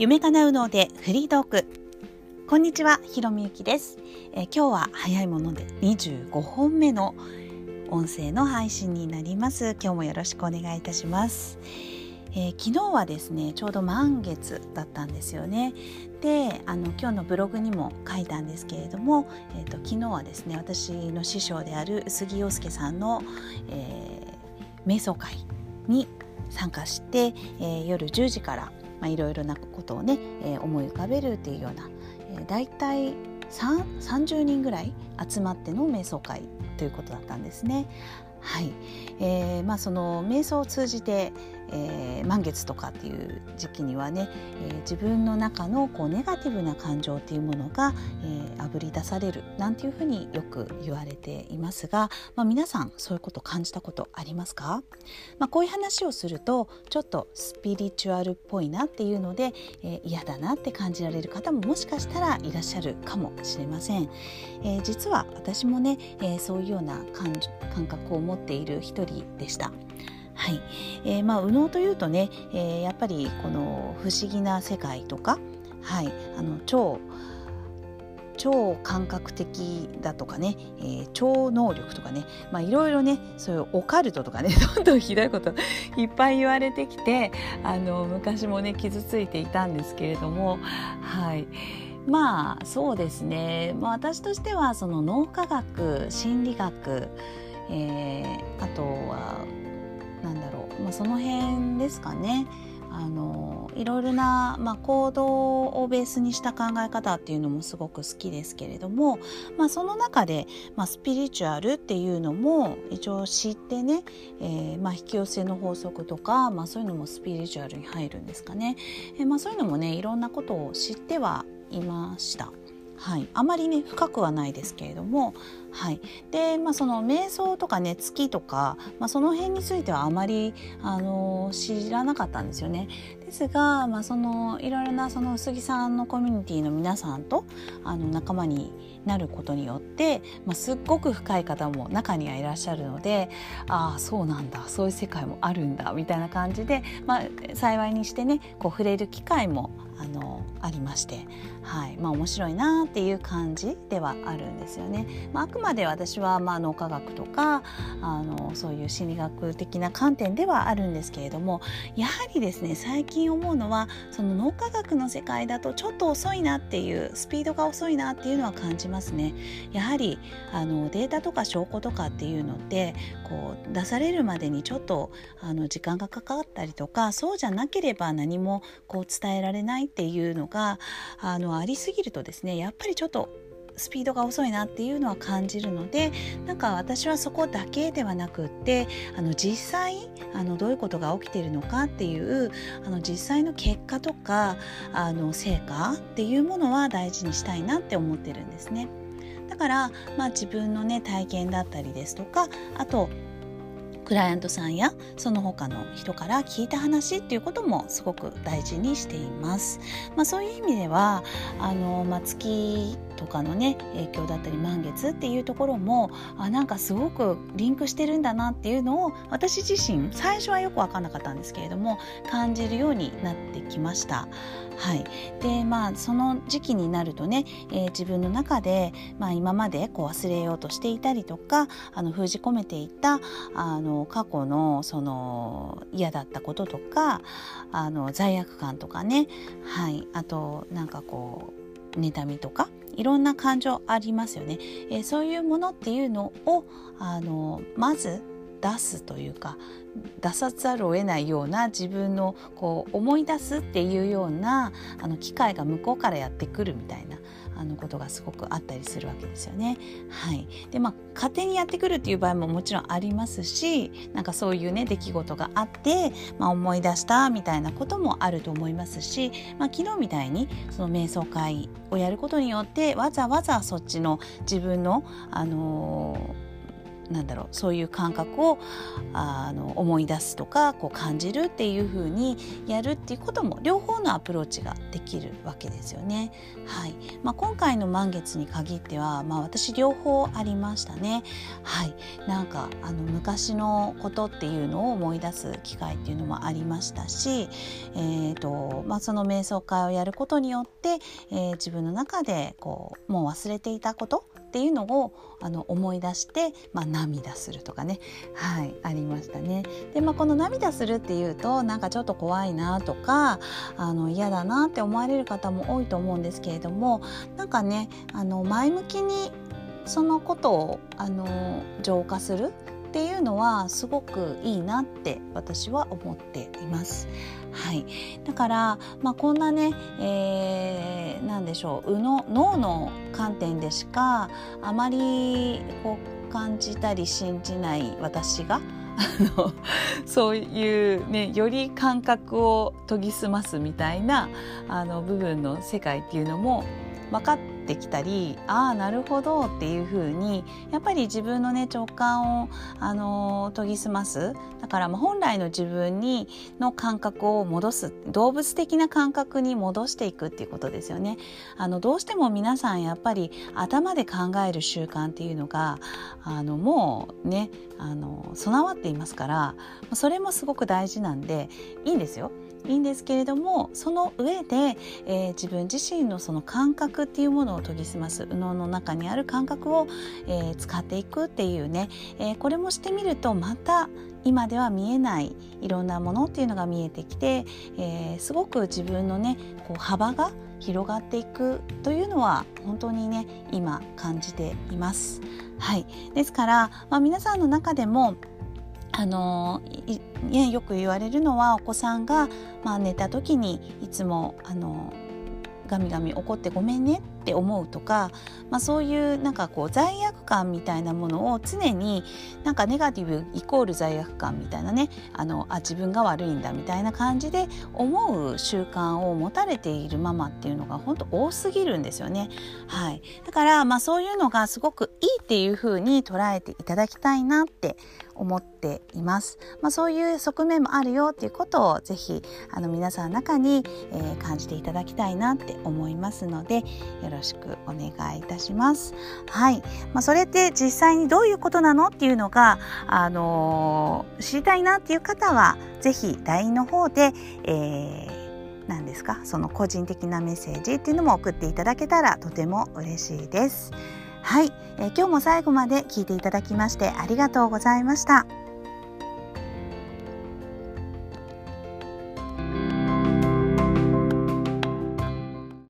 夢叶うのでフリートーク。こんにちはひろみゆきです、えー、今日は早いもので25本目の音声の配信になります。今日もよろしくお願いいたします。えー、昨日はですねちょうど満月だったんですよね。であの今日のブログにも書いたんですけれども、えーと、昨日はですね私の師匠である杉陽介さんの、えー、瞑想会に参加して、えー、夜10時からまあ、いろいろなことをね、えー、思い浮かべるっていうような、えー、大体30人ぐらい集まっての瞑想会ということだったんですね。はい、えー、まあその瞑想を通じて、えー、満月とかっていう時期にはね、えー、自分の中のこうネガティブな感情っていうものが、えー、あぶり出されるなんていうふうによく言われていますが、まあ、皆さんそういうこと感じたことありますか、まあ、こういう話をするとちょっとスピリチュアルっぽいなっていうので、えー、嫌だなって感じられる方ももしかしたらいらっしゃるかもしれません、えー、実は私もね、えー、そういうような感感覚を持っている一人でした。はい、えー、まあ右脳というとね、えー、やっぱりこの不思議な世界とか、はい、あの超超感覚的だとかね、えー、超能力とかね、まあ、いろいろねそういうオカルトとかね どんどんひどいこといっぱい言われてきてあの昔もね傷ついていたんですけれどもはい。まあそうですね、まあ、私としてはその脳科学心理学、えー、あとはなんだろう、まあ、その辺ですかね。あのいろいろな、まあ、行動をベースにした考え方っていうのもすごく好きですけれども、まあ、その中で、まあ、スピリチュアルっていうのも一応知ってね、えーまあ、引き寄せの法則とか、まあ、そういうのもスピリチュアルに入るんですかね、えーまあ、そういうのもねいろんなことを知ってはいました。はい、あまりね深くはないですけれども、はいでまあ、その瞑想とかね月とか、まあ、その辺についてはあまり、あの知らなかったんですよね。ですが、まあ、そのいろいろなその杉さんのコミュニティの皆さんとあの仲間になることによって、まあ、すっごく深い方も中にはいらっしゃるのでああそうなんだそういう世界もあるんだみたいな感じで、まあ、幸いにしてねこう触れる機会もあのありまして、はいまあ、面白いなっていう感じではあるんですよね。まあ、あくまで私はまあ脳科学とかあのそういう心理学的な観点ではあるんですけれどもやはりですね最近思うのはその脳科学の世界だとちょっと遅いなっていうスピードが遅いなっていうのは感じますね。やはりあのデータとか証拠とかっていうのってこう出されるまでにちょっとあの時間がかかったりとかそうじゃなければ何もこう伝えられないっていうのがあのありすぎるとですねやっぱりちょっとスピードが遅いなっていうのは感じるのでなんか私はそこだけではなくってあの実際あのどういうことが起きてるのかっていうあの実際の結果とかあの成果っていうものは大事にしたいなって思ってるんですね。だから、まあ、自分のね体験だったりですとかあとクライアントさんやその他の人から聞いた話っていうこともすごく大事にしています。まあ、そういう意味ではあの、まあ、月とかのね影響だったり満月っていうところもあなんかすごくリンクしてるんだなっていうのを私自身最初はよく分かんなかったんですけれども感じるようになってきました。はい、でまあその時期になるとね、えー、自分の中で、まあ、今までこう忘れようとしていたりとかあの封じ込めていたあの過去のその嫌だったこととかあの罪悪感とかね、はい、あとなんかこう妬みとかいろんな感情ありますよね、えー、そういうものっていうのをあのまず出すというか出さざるを得ないような自分のこう思い出すっていうようなあの機会が向こうからやってくるみたいな。あのことがすごくあったりするわけですよね。はい、でまあ勝手にやってくるっていう場合ももちろんありますしなんかそういうね出来事があって、まあ、思い出したみたいなこともあると思いますし、まあ、昨日みたいにその瞑想会をやることによってわざわざそっちの自分の、あのーなんだろうそういう感覚をあの思い出すとかこう感じるっていう風にやるっていうことも両方のアプローチができるわけですよね。はいまあ、今回の満月に限っては、まあ、私両方ありましたね。はい、なんかあの昔のことっていうのを思い出す機会っていうのもありましたし、えーとまあ、その瞑想会をやることによって、えー、自分の中でこうもう忘れていたことっていうのをあの思い出して、まあ、涙するとかねはいありましたね。で、まあ、この涙するっていうとなんかちょっと怖いなとかあの嫌だなって思われる方も多いと思うんですけれどもなんかねあの前向きにそのことをあの浄化するっていうのはすごくいいなって私は思っています。はい、だから、まあ、こんなね、えー、何でしょうの脳の観点でしかあまりこう感じたり信じない私があのそういうねより感覚を研ぎ澄ますみたいなあの部分の世界っていうのも分かってきたりああなるほどっていうふうにやっぱり自分のね直感をあの研ぎ澄ますだから本来の自分にの感覚を戻す動物的な感覚に戻していくっていうことですよね。あのどうしても皆さんやっぱり頭で考える習慣っていうのがあのもうねあの備わっていますからそれもすごく大事なんでいいんですよ。いいんですけれどもその上で、えー、自分自身のその感覚っていうものを研ぎ澄ます右脳の中にある感覚を、えー、使っていくっていうね、えー、これもしてみるとまた今では見えないいろんなものっていうのが見えてきて、えー、すごく自分のねこう幅が広がっていくというのは本当にね今感じています。はい、ですから、まあ、皆さんの中でもあのね、よく言われるのはお子さんが、まあ、寝た時にいつもあのガミガミ怒ってごめんねって思うとか、まあ、そういうなんかこう罪悪感みたいなものを常になんかネガティブイコール罪悪感みたいなねあのあ自分が悪いんだみたいな感じで思う習慣を持たれているママっていうのが本当多すぎるんですよね。はい、だからまあそういうのがすごくいいっていうふうに捉えていただきたいなって思っています。まあ、そういう側面もあるよっていうことをぜひあの皆さんの中に、えー、感じていただきたいなって思いますのでよろしくお願いいたします。はい、まあ、それって実際にどういうことなのっていうのが、あのー、知りたいなっていう方はぜひ LINE の方で、えー何ですか？その個人的なメッセージっていうのも送っていただけたらとても嬉しいです。はい、えー、今日も最後まで聞いていただきましてありがとうございました。